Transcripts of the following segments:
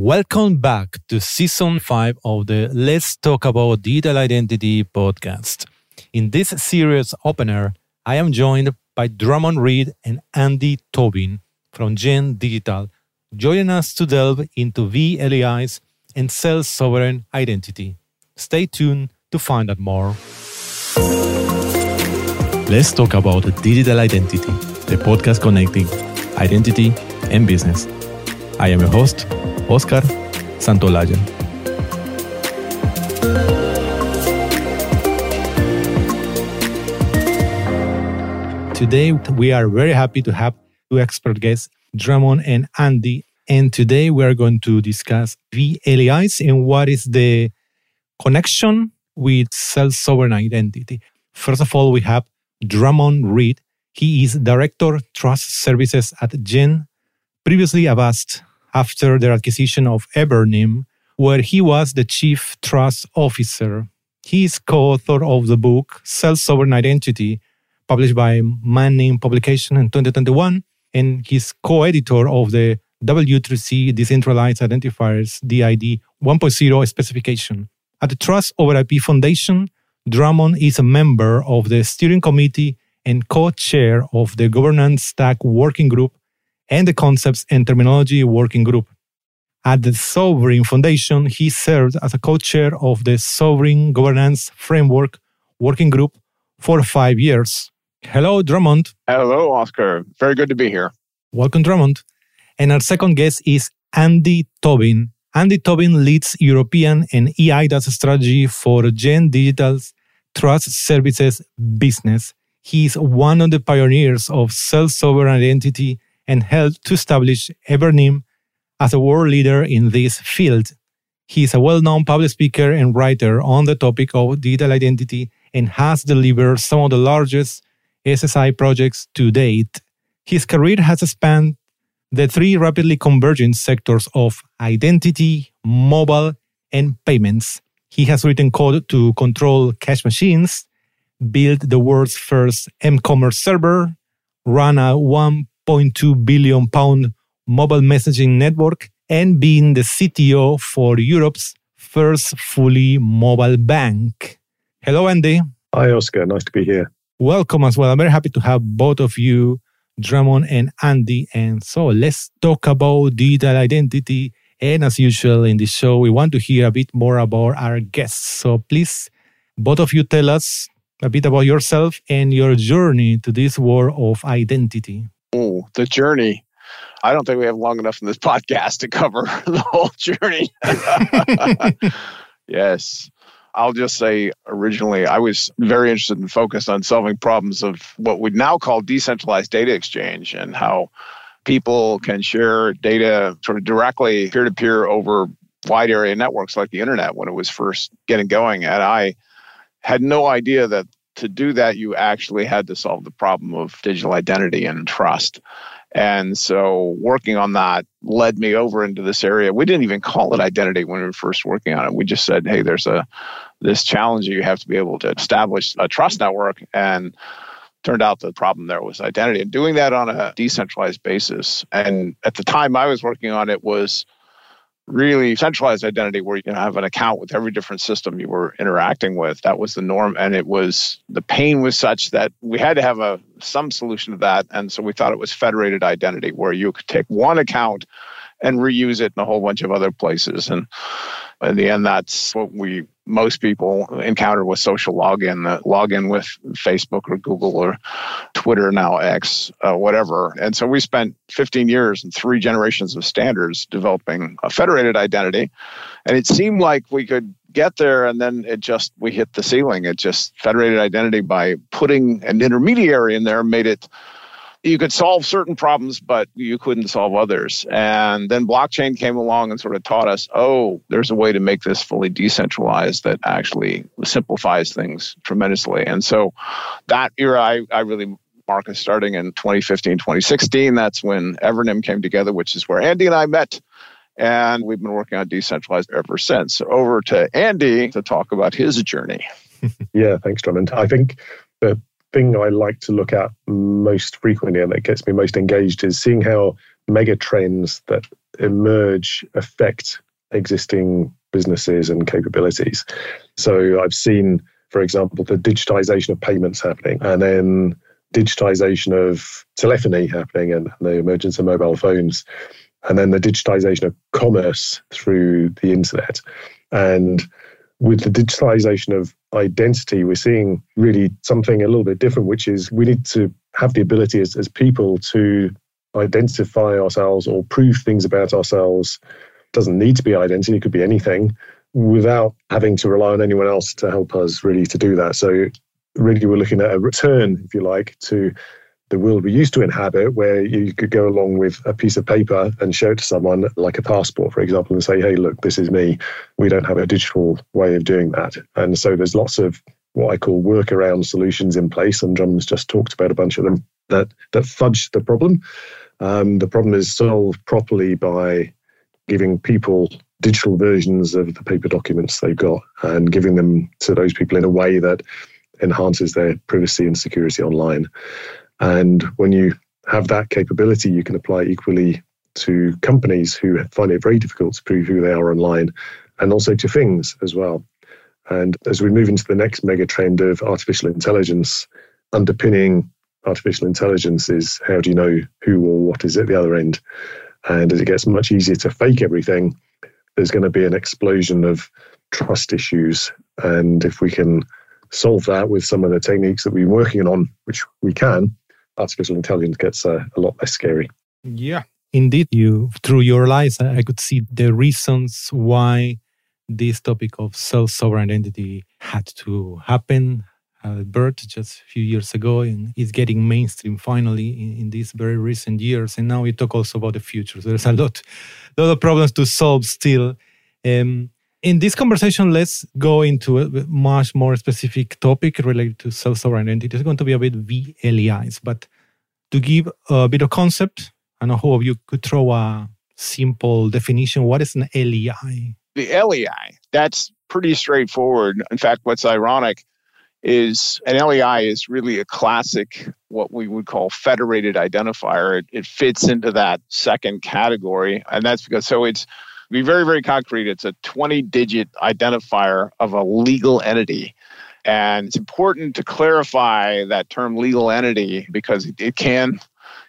Welcome back to season 5 of the Let's Talk About Digital Identity podcast. In this series opener, I am joined by Drummond Reed and Andy Tobin from Gen Digital, joining us to delve into VLEIs and self sovereign identity. Stay tuned to find out more. Let's talk about digital identity, the podcast connecting identity and business. I am your host, Oscar Santolaya. Today, we are very happy to have two expert guests, Drummond and Andy. And today, we are going to discuss VLEIs and what is the connection with self sovereign identity. First of all, we have Drummond Reed. He is Director Trust Services at Gen, previously Avast, after their acquisition of Evernym, where he was the Chief Trust Officer. He is co author of the book Self Sovereign Identity, published by Manning Publication in 2021, and he's co editor of the W3C Decentralized Identifiers DID 1.0 specification. At the Trust over IP Foundation, Drummond is a member of the steering committee and co chair of the Governance Stack Working Group and the Concepts and Terminology Working Group. At the Sovrin Foundation, he served as a co chair of the Sovrin Governance Framework Working Group for five years. Hello, Drummond. Hello, Oscar. Very good to be here. Welcome, Drummond. And our second guest is Andy Tobin. Andy Tobin leads European and EIDAS strategy for Gen Digital's Trust Services business. He is one of the pioneers of self sovereign identity and helped to establish Evernym as a world leader in this field. He is a well known public speaker and writer on the topic of digital identity and has delivered some of the largest SSI projects to date. His career has spanned the three rapidly converging sectors of identity, mobile, and payments. He has written code to control cash machines, built the world's first m-commerce server, run a 1.2 billion pound mobile messaging network, and being the CTO for Europe's first fully mobile bank. Hello, Andy. Hi, Oscar. Nice to be here. Welcome as well. I'm very happy to have both of you, Drummond and Andy. And so let's talk about digital identity. And as usual in this show, we want to hear a bit more about our guests. So please, both of you tell us a bit about yourself and your journey to this world of identity. Oh, the journey. I don't think we have long enough in this podcast to cover the whole journey. yes. I'll just say originally I was very interested and focused on solving problems of what we now call decentralized data exchange and how people can share data sort of directly peer to peer over wide area networks like the internet when it was first getting going. And I had no idea that to do that, you actually had to solve the problem of digital identity and trust. And so working on that led me over into this area. We didn't even call it identity when we were first working on it. We just said, hey, there's a this challenge you have to be able to establish a trust network and turned out the problem there was identity and doing that on a decentralized basis. And at the time I was working on it was really centralized identity where you can have an account with every different system you were interacting with. That was the norm and it was the pain was such that we had to have a some solution to that and so we thought it was federated identity where you could take one account and reuse it in a whole bunch of other places and in the end that's what we most people encounter with social login, uh, login with Facebook or Google or Twitter now X, uh, whatever. And so we spent 15 years and three generations of standards developing a federated identity, and it seemed like we could get there and then it just we hit the ceiling it just federated identity by putting an intermediary in there made it you could solve certain problems, but you couldn't solve others. And then blockchain came along and sort of taught us, oh, there's a way to make this fully decentralized that actually simplifies things tremendously. And so that era, I, I really as starting in 2015, 2016. That's when Evernym came together, which is where Andy and I met. And we've been working on decentralized ever since. So over to Andy to talk about his journey. yeah, thanks, Drummond. I think the thing I like to look at most frequently and that gets me most engaged is seeing how mega trends that emerge affect existing businesses and capabilities. So I've seen, for example, the digitization of payments happening and then digitization of telephony happening and the emergence of mobile phones and then the digitization of commerce through the internet. And with the digitalization of identity, we're seeing really something a little bit different, which is we need to have the ability as, as people to identify ourselves or prove things about ourselves. It doesn't need to be identity, it could be anything without having to rely on anyone else to help us really to do that. So really we're looking at a return, if you like, to the world we used to inhabit, where you could go along with a piece of paper and show it to someone, like a passport, for example, and say, hey, look, this is me. We don't have a digital way of doing that. And so there's lots of what I call workaround solutions in place, and Drummond's just talked about a bunch of them that, that fudge the problem. Um, the problem is solved properly by giving people digital versions of the paper documents they've got and giving them to those people in a way that enhances their privacy and security online. And when you have that capability, you can apply equally to companies who find it very difficult to prove who they are online and also to things as well. And as we move into the next mega trend of artificial intelligence, underpinning artificial intelligence is how do you know who or what is at the other end? And as it gets much easier to fake everything, there's going to be an explosion of trust issues. And if we can solve that with some of the techniques that we've been working on, which we can, artificial intelligence gets uh, a lot less scary. Yeah, indeed. You through your lives, I could see the reasons why this topic of self-sovereign identity had to happen birth just a few years ago and is getting mainstream finally in, in, these very recent years and now we talk also about the future so there's a lot, lot of problems to solve still um, in this conversation, let's go into a much more specific topic related to self-sovereign identity. It's going to be a bit VLEIs, but to give a bit of concept, I know how you could throw a simple definition. What is an LEI? The LEI, that's pretty straightforward. In fact, what's ironic is an LEI is really a classic, what we would call federated identifier. It, it fits into that second category. And that's because, so it's be very, very concrete, it's a 20 digit identifier of a legal entity. And it's important to clarify that term legal entity because it can,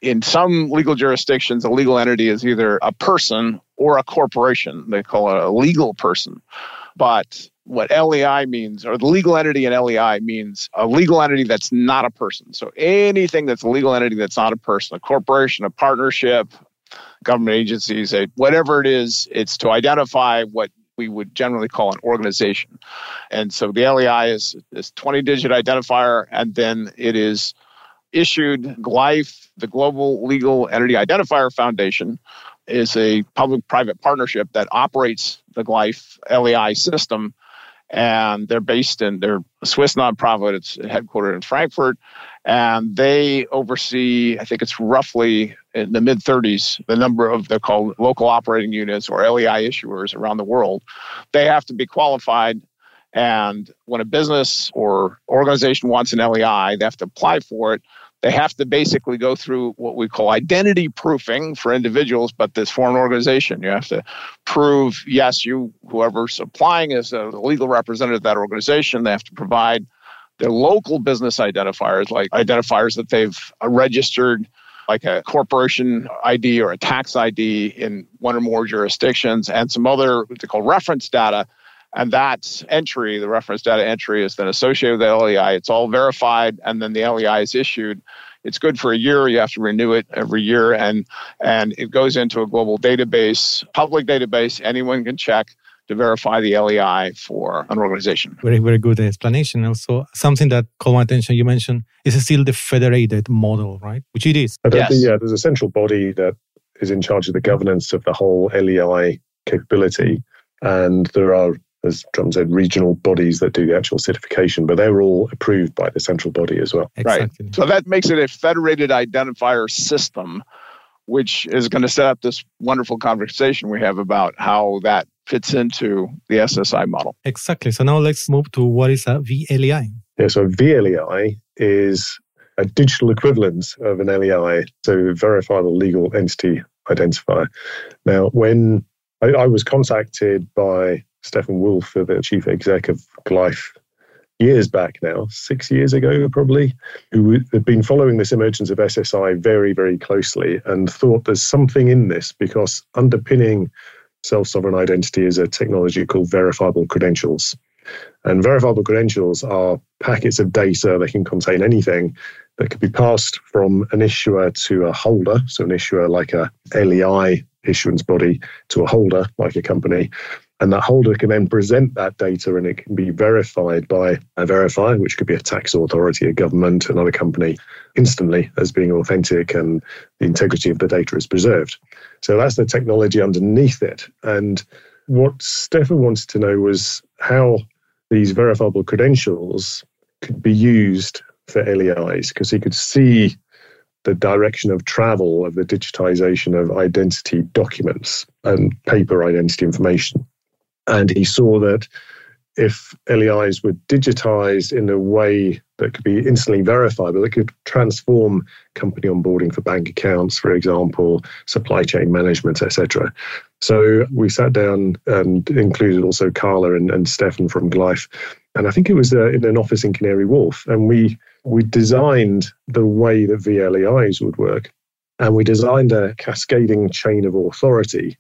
in some legal jurisdictions, a legal entity is either a person or a corporation. They call it a legal person. But what LEI means, or the legal entity in LEI means a legal entity that's not a person. So anything that's a legal entity that's not a person, a corporation, a partnership, government agencies, eh, whatever it is, it's to identify what we would generally call an organization. And so the LEI is this 20 digit identifier, and then it is issued GLEIF, the Global Legal Entity Identifier Foundation, is a public private partnership that operates the GLEIF LEI system. And they're based in, they're a Swiss nonprofit. It's headquartered in Frankfurt and they oversee, I think it's roughly in the mid 30s, the number of they're called local operating units or LEI issuers around the world. They have to be qualified. And when a business or organization wants an LEI, they have to apply for it. They have to basically go through what we call identity proofing for individuals, but this foreign organization, you have to prove, yes, you, whoever's applying is a legal representative of that organization. They have to provide their local business identifiers, like identifiers that they've uh, registered, like a corporation ID or a tax ID in one or more jurisdictions, and some other what they call reference data. And that entry, the reference data entry, is then associated with the LEI. It's all verified, and then the LEI is issued. It's good for a year. You have to renew it every year, and and it goes into a global database, public database. Anyone can check to verify the LEI for an organization. Very, very good explanation. Also, something that caught my attention, you mentioned, is still the federated model, right? Which it is. Yes. yeah, there's a central body that is in charge of the governance of the whole LEI capability. And there are, as Drum said, regional bodies that do the actual certification, but they're all approved by the central body as well. Exactly. Right. So that makes it a federated identifier system which is going to set up this wonderful conversation we have about how that fits into the SSI model. Exactly. So now let's move to what is a VLEI. Yeah, so VLEI is a digital equivalent of an LEI, so verifiable legal entity identifier. Now, when I, I was contacted by Stephan Wolf, the chief exec of GLEIF, years back now, six years ago probably, who had been following this emergence of SSI very, very closely and thought there's something in this because underpinning self sovereign identity is a technology called verifiable credentials. And verifiable credentials are packets of data that can contain anything that could be passed from an issuer to a holder, so an issuer like a LEI issuance body to a holder like a company. And that holder can then present that data and it can be verified by a verifier, which could be a tax authority, a government, another company, instantly as being authentic and the integrity of the data is preserved. So that's the technology underneath it. And what Stephan wanted to know was how these verifiable credentials could be used for LEIs, because he could see the direction of travel of the digitization of identity documents and paper identity information. And he saw that if LEIs were digitized in a way that could be instantly verifiable, it could transform company onboarding for bank accounts, for example, supply chain management, etc. So we sat down and included also Karla and, and Stephan from GLEIF. And I think it was uh, in an office in Canary Wharf. And we, we designed the way that VLEIs would work. And we designed a cascading chain of authority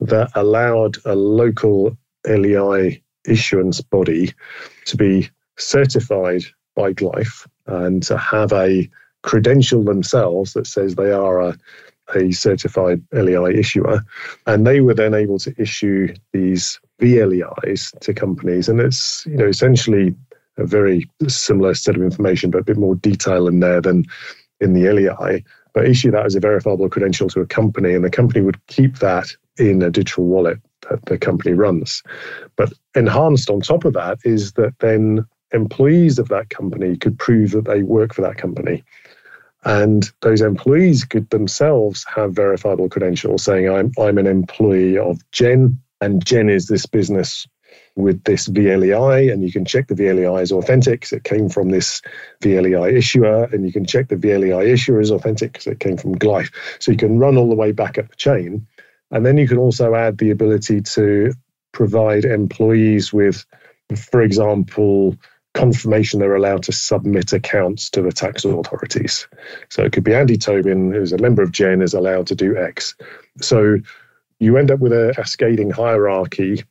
that allowed a local LEI issuance body to be certified by GLEIF and to have a credential themselves that says they are a, a certified LEI issuer. And they were then able to issue these VLEIs to companies. And it's, you know, essentially a very similar set of information, but a bit more detail in there than in the LEI. But issue that as a verifiable credential to a company, and the company would keep that in a digital wallet that the company runs. But enhanced on top of that is that then employees of that company could prove that they work for that company. And those employees could themselves have verifiable credentials saying, I'm, I'm an employee of Gen, and Gen is this business with this VLEI, and you can check the VLEI is authentic because it came from this VLEI issuer, and you can check the VLEI issuer is authentic because it came from GLEIF. So you can run all the way back up the chain. And then you can also add the ability to provide employees with, for example, confirmation they're allowed to submit accounts to the tax authorities. So it could be Andy Tobin, who's a member of Gen, is allowed to do X. So you end up with a cascading hierarchy,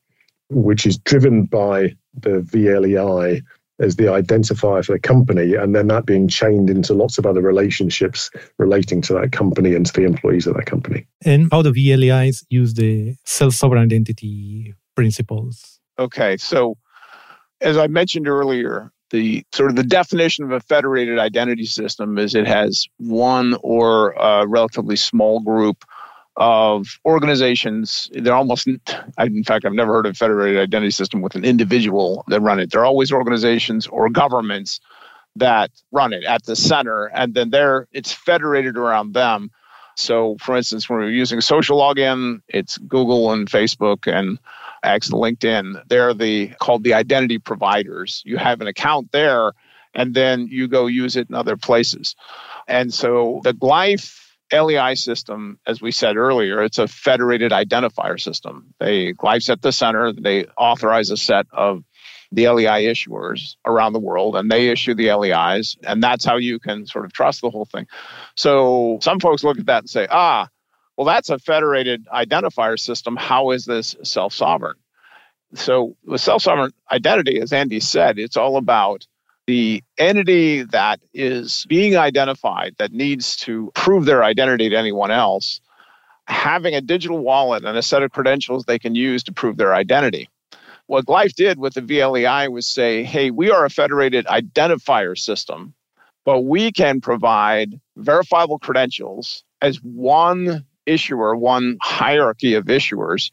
which is driven by the VLEI as the identifier for the company, and then that being chained into lots of other relationships relating to that company and to the employees of that company. And how the VLEIs use the self sovereign identity principles. Okay, so as I mentioned earlier, the sort of the definition of a federated identity system is it has one or a relatively small group of organizations. They're almost, in fact, I've never heard of federated identity system with an individual that run it. They're always organizations or governments that run it at the center, and then they're it's federated around them. So, for instance, when we're using social login, it's Google and Facebook and X LinkedIn. They're the called the identity providers. You have an account there, and then you go use it in other places. And so the GLEIF LEI system, as we said earlier, it's a federated identifier system. They GLEIF's at the center. They authorize a set of the LEI issuers around the world, and they issue the LEIs, and that's how you can sort of trust the whole thing. So some folks look at that and say, ah, well, that's a federated identifier system. How is this self sovereign? So, with self sovereign identity, as Andy said, it's all about the entity that is being identified that needs to prove their identity to anyone else having a digital wallet and a set of credentials they can use to prove their identity. What GLEIF did with the VLEI was say, hey, we are a federated identifier system, but we can provide verifiable credentials as one issuer, one hierarchy of issuers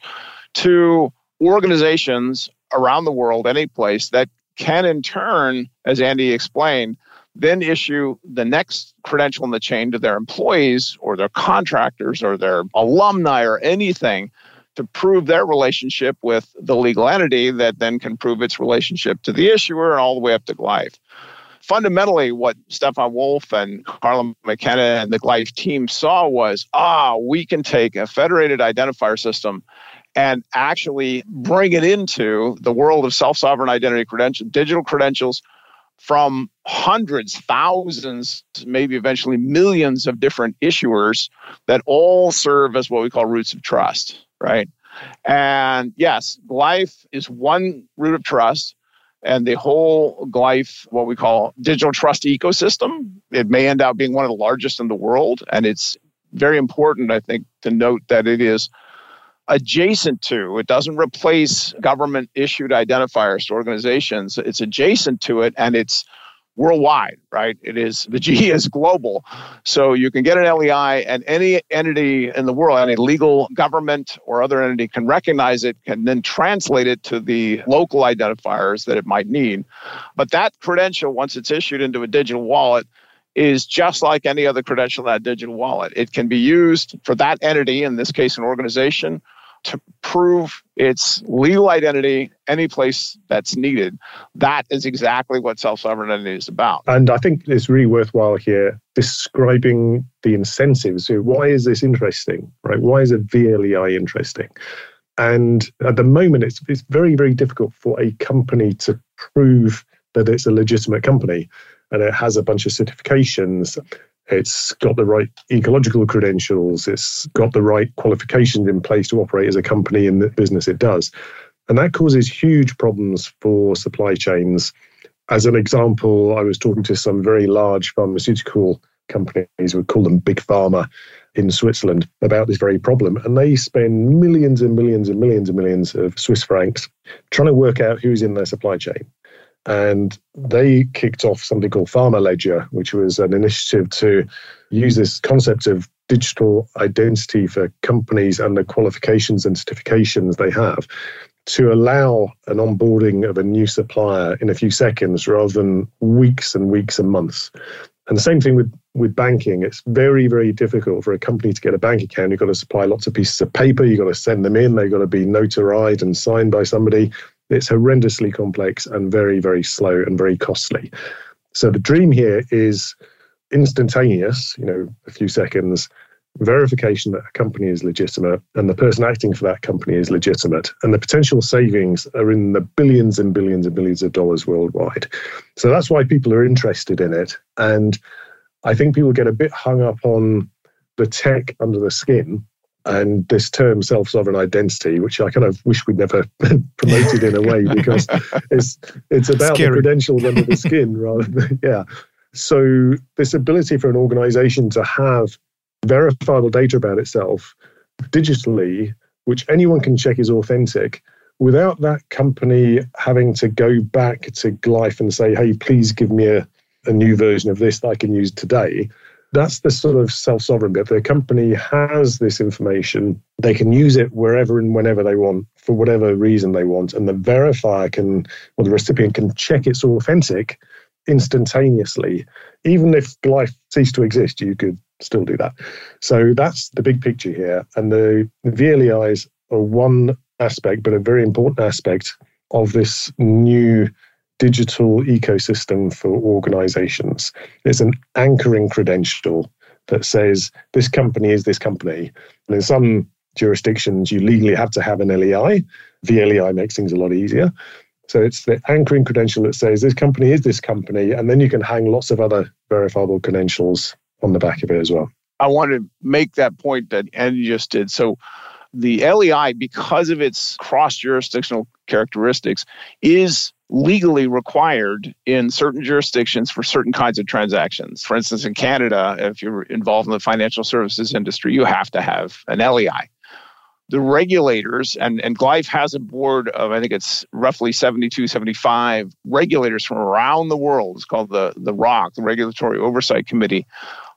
to organizations around the world, any place that can in turn, as Andy explained, then issue the next credential in the chain to their employees or their contractors or their alumni or anything to prove their relationship with the legal entity that then can prove its relationship to the issuer and all the way up to GLEIF. fundamentally, what Stephan Wolf and Karla McKenna and the GLEIF team saw was ah, we can take a federated identifier system and actually bring it into the world of self sovereign identity credential, digital credentials from hundreds, thousands, maybe eventually millions of different issuers that all serve as what we call roots of trust, right? And yes, GLEIF is one root of trust. And the whole GLEIF, what we call digital trust ecosystem, it may end up being one of the largest in the world. And it's very important, I think, to note that it is adjacent to, it doesn't replace government issued identifiers to organizations. It's adjacent to it and it's worldwide, right? It is the G is global. So you can get an LEI and any entity in the world, any legal government or other entity can recognize it, can then translate it to the local identifiers that it might need. But that credential, once it's issued into a digital wallet, is just like any other credential in that digital wallet. It can be used for that entity, in this case, an organization, to prove its legal identity any place that's needed. That is exactly what self sovereign identity is about. And I think it's really worthwhile here describing the incentives. Why is this interesting, right? Why is a VLEI interesting? And at the moment, it's, it's very, very difficult for a company to prove that it's a legitimate company and it has a bunch of certifications it's got the right ecological credentials. It's got the right qualifications in place to operate as a company in the business it does. And that causes huge problems for supply chains. As an example, I was talking to some very large pharmaceutical companies, we call them big pharma in Switzerland, about this very problem. And they spend millions and millions and millions and millions of Swiss francs trying to work out who's in their supply chain. And they kicked off something called Pharma Ledger, which was an initiative to use this concept of digital identity for companies and the qualifications and certifications they have to allow an onboarding of a new supplier in a few seconds rather than weeks and weeks and months. And the same thing with, with banking. It's very, very difficult for a company to get a bank account. You've got to supply lots of pieces of paper. You've got to send them in. They've got to be notarized and signed by somebody. It's horrendously complex and very, very slow and very costly. So the dream here is instantaneous, you know, a few seconds, verification that a company is legitimate and the person acting for that company is legitimate. And the potential savings are in the billions and billions and billions of dollars worldwide. So that's why people are interested in it. And I think people get a bit hung up on the tech under the skin and this term self-sovereign identity, which I kind of wish we'd never promoted in a way because it's it's about Scary. the credentials under the skin rather than yeah. So this ability for an organization to have verifiable data about itself digitally, which anyone can check is authentic, without that company having to go back to GLEIF and say, hey, please give me a, a new version of this that I can use today that's the sort of self sovereign bit. The company has this information, they can use it wherever and whenever they want for whatever reason they want. And the verifier can, or the recipient can check it's authentic instantaneously. Even if GLEIF ceased to exist, you could still do that. So that's the big picture here. And the, VLEIs are one aspect, but a very important aspect of this new digital ecosystem for organizations. It's an anchoring credential that says this company is this company. And in some jurisdictions, you legally have to have an LEI. The LEI makes things a lot easier. So it's the anchoring credential that says this company is this company, and then you can hang lots of other verifiable credentials on the back of it as well. I want to make that point that Andy just did. So the LEI, because of its cross jurisdictional characteristics, is legally required in certain jurisdictions for certain kinds of transactions. For instance, in Canada, if you're involved in the financial services industry, you have to have an LEI. The regulators, and, and GLEIF has a board of, I think it's roughly 72, 75 regulators from around the world. It's called the, the ROC, the Regulatory Oversight Committee.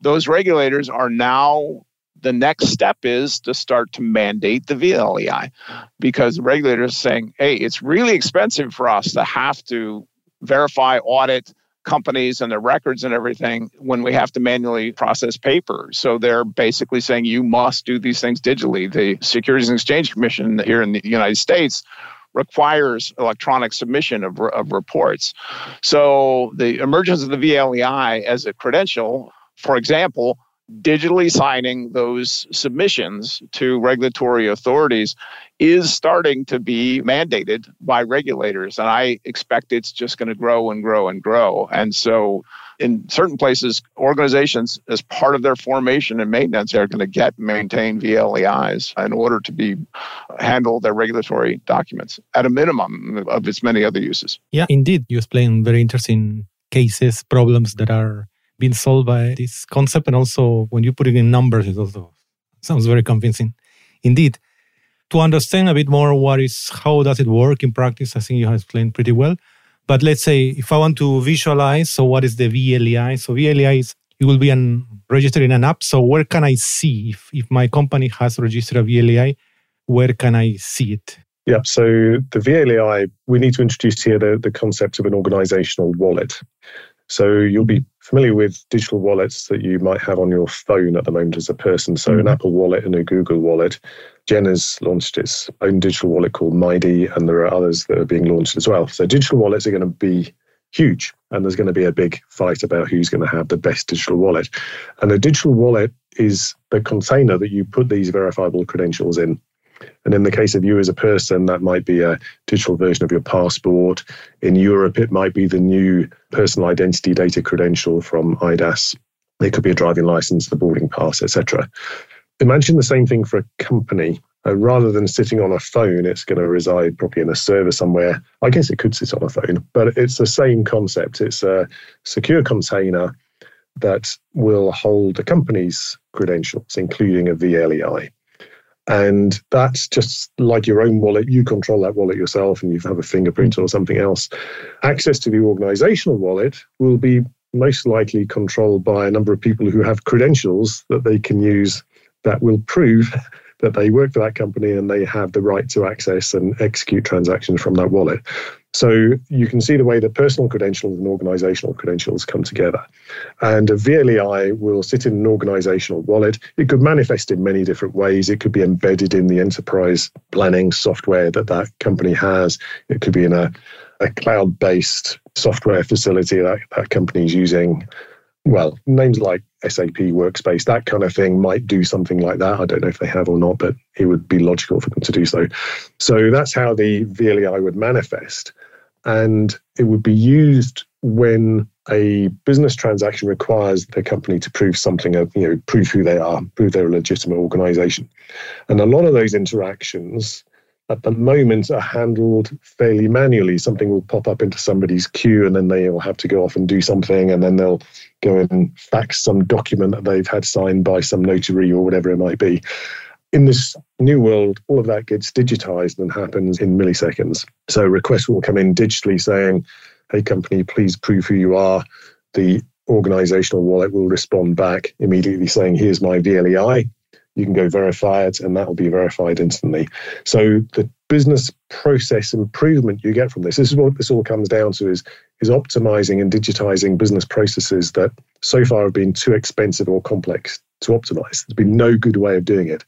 Those regulators are now the next step is to start to mandate the VLEI because the regulators are saying, hey, it's really expensive for us to have to verify, audit companies and their records and everything when we have to manually process paper. So they're basically saying you must do these things digitally. The Securities and Exchange Commission here in the United States requires electronic submission of, of reports. So the emergence of the VLEI as a credential, for example, digitally signing those submissions to regulatory authorities is starting to be mandated by regulators. And I expect it's just going to grow and grow and grow. And so, in certain places, organizations, as part of their formation and maintenance, are going to get maintain VLEIs in order to be handle their regulatory documents at a minimum of its many other uses. Yeah, indeed. You explain very interesting cases, problems that are being solved by this concept. And also, when you put it in numbers, it also sounds very convincing. Indeed, to understand a bit more what is how does it work in practice, I think you have explained pretty well. But let's say if I want to visualize, so what is the VLEI? So VLEI is it will be an, registered in an app. So where can I see if, if my company has registered a VLEI? Where can I see it? Yeah, so the VLEI, we need to introduce here the, the concept of an organizational wallet. So you'll be familiar with digital wallets that you might have on your phone at the moment as a person. So mm-hmm. an Apple wallet and a Google wallet. Gen has launched its own digital wallet called Mighty, and there are others that are being launched as well. So digital wallets are going to be huge, and there's going to be a big fight about who's going to have the best digital wallet. And a digital wallet is the container that you put these verifiable credentials in. And in the case of you as a person, that might be a digital version of your passport. In Europe, it might be the new personal identity data credential from IDAS. It could be a driving license, the boarding pass, etc. Imagine the same thing for a company. Uh, rather than sitting on a phone, it's going to reside probably in a server somewhere. I guess it could sit on a phone, but it's the same concept. It's a secure container that will hold a company's credentials, including a VLEI. And that's just like your own wallet. You control that wallet yourself and you have a fingerprint or something else. Access to the organizational wallet will be most likely controlled by a number of people who have credentials that they can use that will prove that they work for that company and they have the right to access and execute transactions from that wallet. So you can see the way that personal credentials and organizational credentials come together. And a VLEI will sit in an organizational wallet. It could manifest in many different ways. It could be embedded in the enterprise planning software that that company has. It could be in a, a cloud based software facility that that company is using well, names like SAP Workspace, that kind of thing might do something like that. I don't know if they have or not, but it would be logical for them to do so. So that's how the VLEI would manifest. And it would be used when a business transaction requires the company to prove something, of, you know, prove who they are, prove they're a legitimate organization. And a lot of those interactions at the moment are handled fairly manually. Something will pop up into somebody's queue and then they will have to go off and do something and then they'll go and fax some document that they've had signed by some notary or whatever it might be. In this new world, all of that gets digitized and happens in milliseconds. So requests will come in digitally saying, hey, company, please prove who you are. The organizational wallet will respond back immediately saying, here's my VLEI. You can go verify it, and that will be verified instantly. So the business process improvement you get from this, this is what this all comes down to is, is optimizing and digitizing business processes that so far have been too expensive or complex to optimize. There's been no good way of doing it.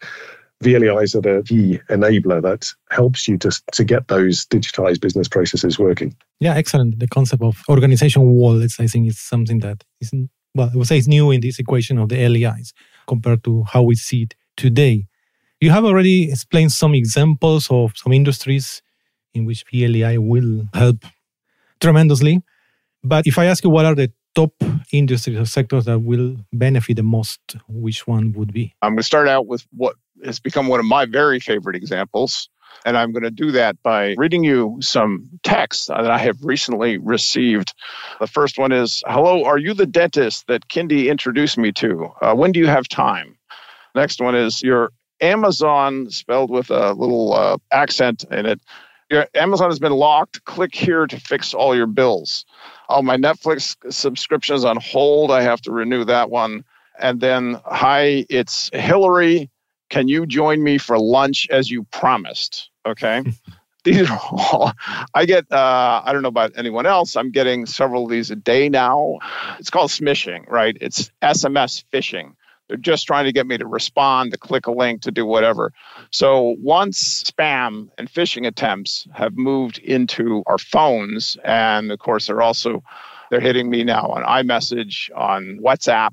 VLEIs are the key enabler that helps you to, to get those digitized business processes working. Yeah, excellent. The concept of organization wallets, I think, is something that is, well, I would say it's new in this equation of the LEIs compared to how we see it today. You have already explained some examples of some industries in which VLEI will help tremendously. But if I ask you what are the top industries or sectors that will benefit the most, which one would be? I'm going to start out with what has become one of my very favorite examples. And I'm going to do that by reading you some texts that I have recently received. The first one is Hello, are you the dentist that Kindy introduced me to? Uh, when do you have time? Next one is Your Amazon, spelled with a little uh, accent in it. Your Amazon has been locked. Click here to fix all your bills. Oh, my Netflix subscription is on hold. I have to renew that one. And then, hi, it's Hillary. Can you join me for lunch as you promised? Okay. these are all, I get, uh, I don't know about anyone else. I'm getting several of these a day now. It's called smishing, right? It's SMS phishing. They're just trying to get me to respond, to click a link, to do whatever. So once spam and phishing attempts have moved into our phones, and of course they're also they're hitting me now on iMessage, on WhatsApp.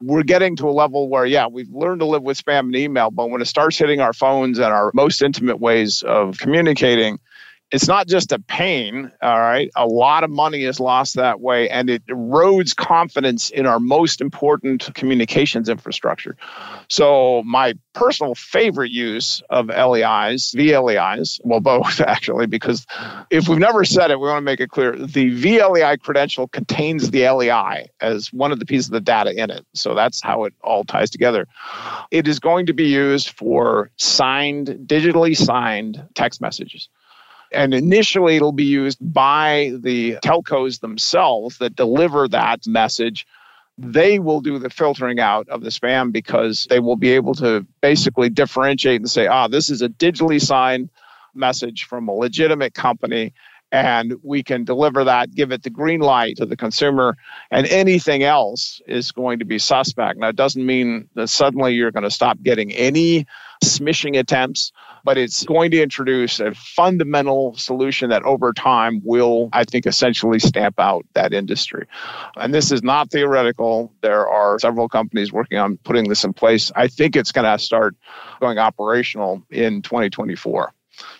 We're getting to a level where, yeah, we've learned to live with spam and email, but when it starts hitting our phones and our most intimate ways of communicating, it's not just a pain, all right? A lot of money is lost that way, and it erodes confidence in our most important communications infrastructure. So, my personal favorite use of LEIs, VLEIs, well, both actually, because if we've never said it, we want to make it clear the VLEI credential contains the LEI as one of the pieces of the data in it. So, that's how it all ties together. It is going to be used for signed, digitally signed text messages. And initially, it'll be used by the telcos themselves that deliver that message. They will do the filtering out of the spam because they will be able to basically differentiate and say, ah, this is a digitally signed message from a legitimate company and we can deliver that, give it the green light to the consumer, and anything else is going to be suspect. Now, it doesn't mean that suddenly you're going to stop getting any smishing attempts, but it's going to introduce a fundamental solution that over time will, I think, essentially stamp out that industry. And this is not theoretical. There are several companies working on putting this in place. I think it's going to start going operational in 2024.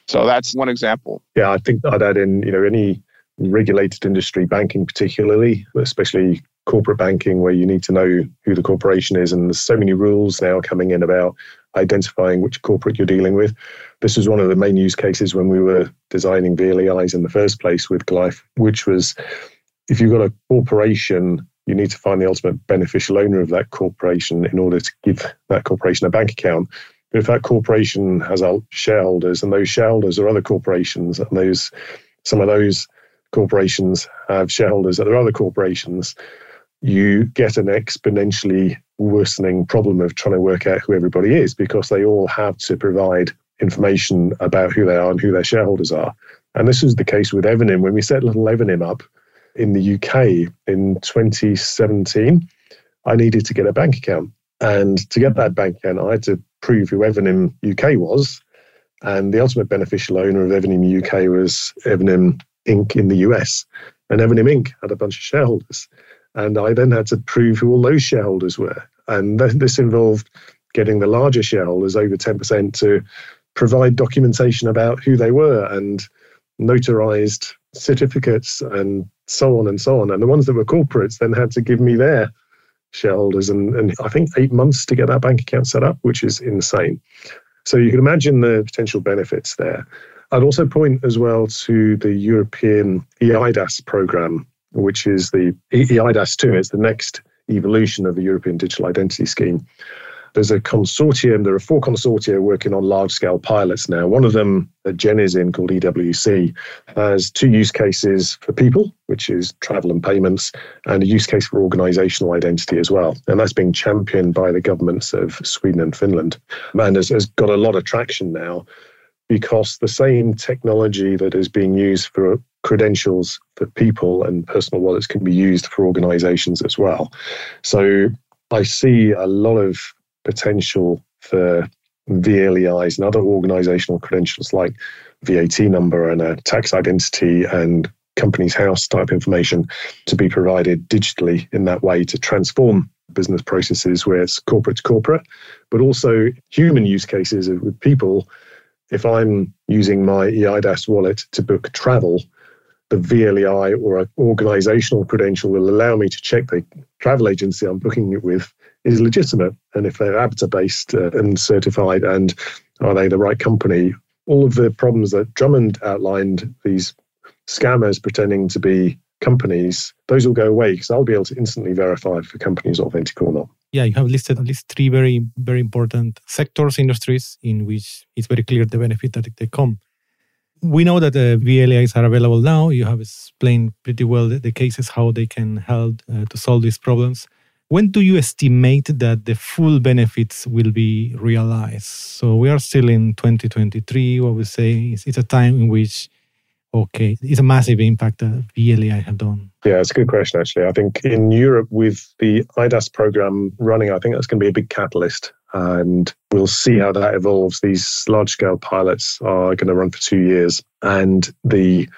So that's one example. Yeah, I think I'd add in, you know, any regulated industry, banking particularly, especially corporate banking, where you need to know who the corporation is. And there's so many rules now coming in about identifying which corporate you're dealing with. This was one of the main use cases when we were designing VLEIs in the first place with GLEIF, which was if you've got a corporation, you need to find the ultimate beneficial owner of that corporation in order to give that corporation a bank account. But if that corporation has shareholders and those shareholders are other corporations and those some of those corporations have shareholders at their other corporations, you get an exponentially worsening problem of trying to work out who everybody is because they all have to provide information about who they are and who their shareholders are. And this was the case with Evernym. When we set little Evernym up in the UK in 2017, I needed to get a bank account. And to get that bank account, I had to prove who Evernym UK was. And the ultimate beneficial owner of Evernym UK was Evernym Inc. in the US. And Evernym Inc. had a bunch of shareholders. And I then had to prove who all those shareholders were. And th- this involved getting the larger shareholders over 10% to provide documentation about who they were and notarized certificates and so on and so on. And the ones that were corporates then had to give me their shareholders and, and I think eight months to get that bank account set up, which is insane. So you can imagine the potential benefits there. I'd also point as well to the European EIDAS program, which is the EIDAS 2. It's the next evolution of the European Digital Identity Scheme. There's a consortium, there are four consortia working on large scale pilots now. One of them that Gen is in, called EWC, has two use cases for people, which is travel and payments, and a use case for organizational identity as well. And that's being championed by the governments of Sweden and Finland. And has, has got a lot of traction now because the same technology that is being used for credentials for people and personal wallets can be used for organizations as well. So I see a lot of potential for VLEIs and other organizational credentials like VAT number and a tax identity and company's house type information to be provided digitally in that way to transform business processes where it's corporate to corporate, but also human use cases with people. If I'm using my EIDAS wallet to book travel, the VLEI or an organizational credential will allow me to check the travel agency I'm booking it with is legitimate and if they're ABTA based uh, and certified and are they the right company. All of the problems that Drummond outlined, these scammers pretending to be companies, those will go away because I'll be able to instantly verify if a company is authentic or not. Yeah, you have listed at least three very, very important sectors, industries in which it's very clear the benefit that they come we know that the VLEIs are available now. You have explained pretty well the, the cases, how they can help uh, to solve these problems. When do you estimate that the full benefits will be realized? So we are still in 2023. What we say is it's a time in which okay, it's a massive impact that VLEI have done? Yeah, it's a good question, actually. I think in Europe, with the IDAS program running, I think that's going to be a big catalyst. And we'll see how that evolves. These large scale pilots are going to run for two years. And the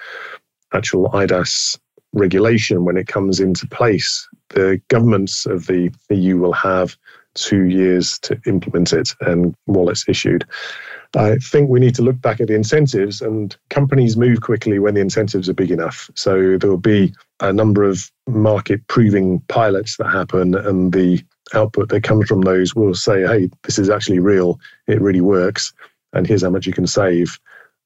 actual IDAS regulation, when it comes into place, the governments of the EU will have two years to implement it and wallets issued. I think we need to look back at the incentives, and companies move quickly when the incentives are big enough. So there will be a number of market proving pilots that happen, and the output that comes from those will say, hey, this is actually real, it really works, and here's how much you can save.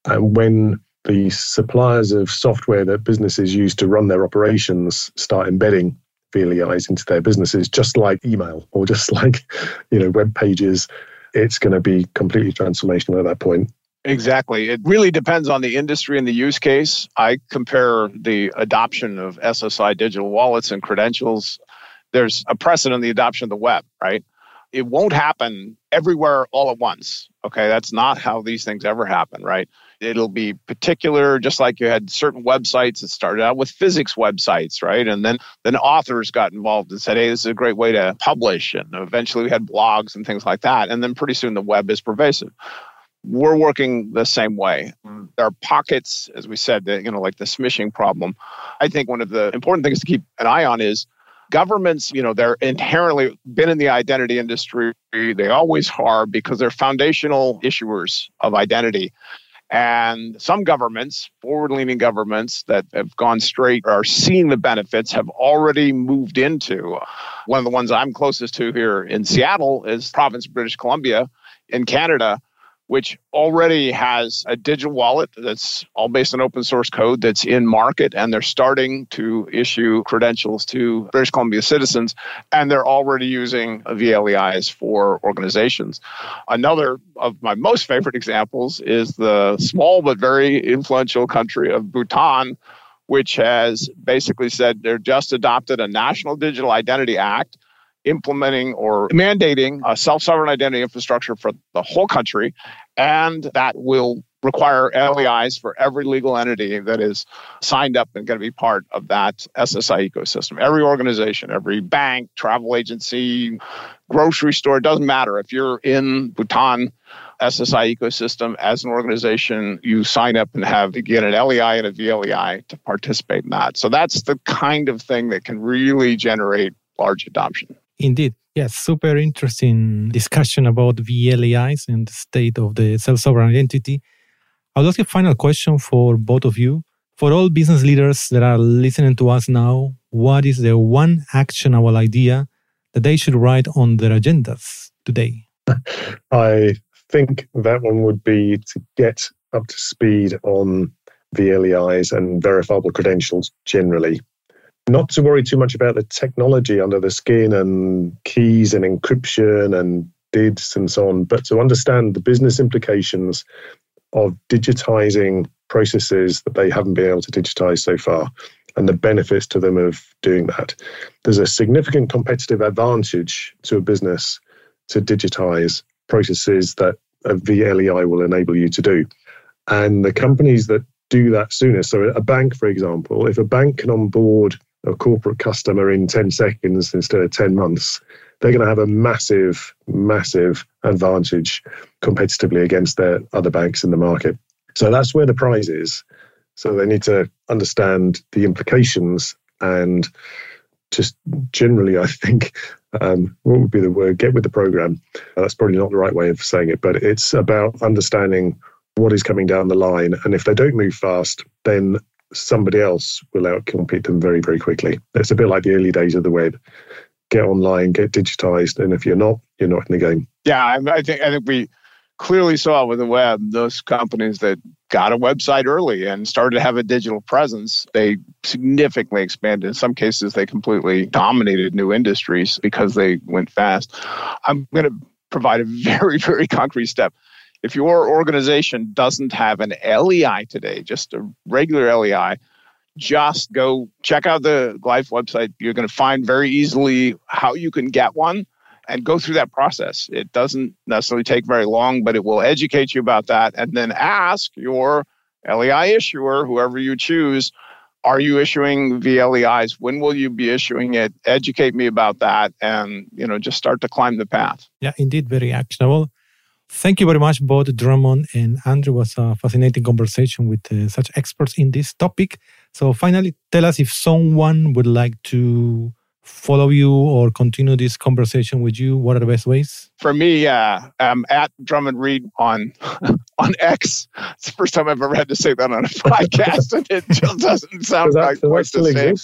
And when the suppliers of software that businesses use to run their operations start embedding VLEIs into their businesses, just like email or just like, you know, web pages, it's going to be completely transformational at that point. Exactly. It really depends on the industry and the use case. I compare the adoption of SSI digital wallets and credentials. There's a precedent in the adoption of the web, right? It won't happen everywhere all at once. Okay. That's not how these things ever happen, right? It'll be particular, just like you had certain websites that started out with physics websites, right? And then then authors got involved and said, "Hey, this is a great way to publish." And eventually, we had blogs and things like that. And then pretty soon, the web is pervasive. We're working the same way. Mm. There are pockets, as we said, that, you know, like the smishing problem. I think one of the important things to keep an eye on is governments, you know, they're inherently been in the identity industry. They always are because they're foundational issuers of identity. And some governments, forward leaning governments that have gone straight or are seeing the benefits, have already moved into. One of the ones I'm closest to here in Seattle is province of British Columbia in Canada which already has a digital wallet that's all based on open source code that's in market and they're starting to issue credentials to British Columbia citizens and they're already using VLEIs for organizations. Another of my most favorite examples is the small but very influential country of Bhutan which has basically said they're just adopted a national digital identity act implementing or mandating a self sovereign identity infrastructure for the whole country. And that will require LEIs for every legal entity that is signed up and going to be part of that SSI ecosystem. Every organization, every bank, travel agency, grocery store, doesn't matter. If you're in Bhutan SSI ecosystem as an organization, you sign up and have to get an LEI and a VLEI to participate in that. So that's the kind of thing that can really generate large adoption. Indeed. Yes, super interesting discussion about VLEIs and the state of the self sovereign identity. I'll ask a final question for both of you. For all business leaders that are listening to us now, what is the one actionable idea that they should write on their agendas today? I think that one would be to get up to speed on VLEIs and verifiable credentials generally not to worry too much about the technology under the skin and keys and encryption and DIDs and so on, but to understand the business implications of digitizing processes that they haven't been able to digitize so far and the benefits to them of doing that. There's a significant competitive advantage to a business to digitize processes that a VLEI will enable you to do. And the companies that do that sooner, so a bank, for example, if a bank can onboard a corporate customer in 10 seconds instead of 10 months, they're going to have a massive, massive advantage competitively against their other banks in the market. So that's where the prize is. So they need to understand the implications and just generally, I think, um, what would be the word? Get with the program. That's probably not the right way of saying it, but it's about understanding what is coming down the line. And if they don't move fast, then somebody else will outcompete them very, very quickly. It's a bit like the early days of the web. Get online, get digitized, and if you're not, you're not in the game. Yeah, I, think I think we clearly saw with the web those companies that got a website early and started to have a digital presence they significantly expanded in some cases they completely dominated new industries because they went fast i'm going to provide a very very concrete step if your organization doesn't have an LEI today, just a regular LEI, just go check out the GLEIF website. You're going to find very easily how you can get one and go through that process. It doesn't necessarily take very long, but it will educate you about that. And then ask your LEI issuer, whoever you choose, are you issuing VLEIs? When will you be issuing it? Educate me about that and, you know, just start to climb the path. Yeah, indeed, very actionable. Thank you very much, both Drummond and Andrew. It was a fascinating conversation with uh, such experts in this topic. So, finally, tell us if someone would like to follow you or continue this conversation with you, what are the best ways? For me, yeah, I'm at Drummond Reed on on X. It's the first time I've ever had to say that on a podcast, and it just doesn't sound that, like quite the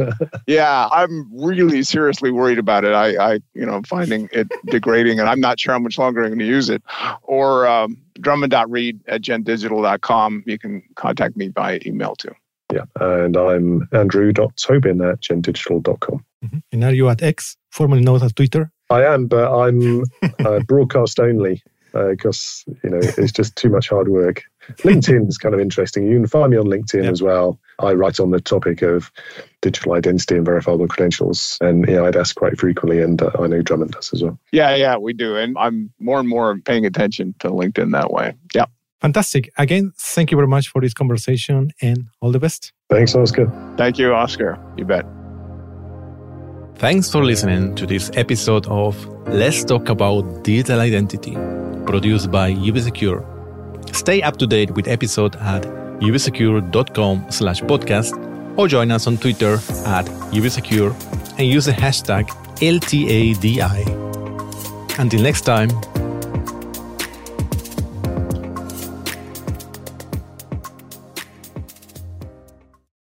same. yeah, I'm really seriously worried about it. I, I, you know, finding it degrading, and I'm not sure how much longer I'm going to use it. Or um, drummond.reed at gendigital.com. You can contact me by email too. Yeah, and I'm andrew.tobin at gendigital.com. Mm-hmm. And are you at X, formerly known as Twitter? I am, but I'm uh, broadcast only because uh, you know it's just too much hard work. LinkedIn is kind of interesting. You can find me on LinkedIn yep. as well. I write on the topic of digital identity and verifiable credentials, and you know I'd ask quite frequently, and uh, I know Drummond does as well. Yeah, yeah, we do, and I'm more and more paying attention to LinkedIn that way. Yeah. Fantastic. Again, thank you very much for this conversation and all the best. Thanks, Oscar. Thank you, Oscar. You bet. Thanks for listening to this episode of Let's Talk About Digital Identity, produced by UbiSecure. Stay up to date with episode at ubisecure.com slash podcast or join us on Twitter at ubisecure and use the hashtag LTADI. Until next time,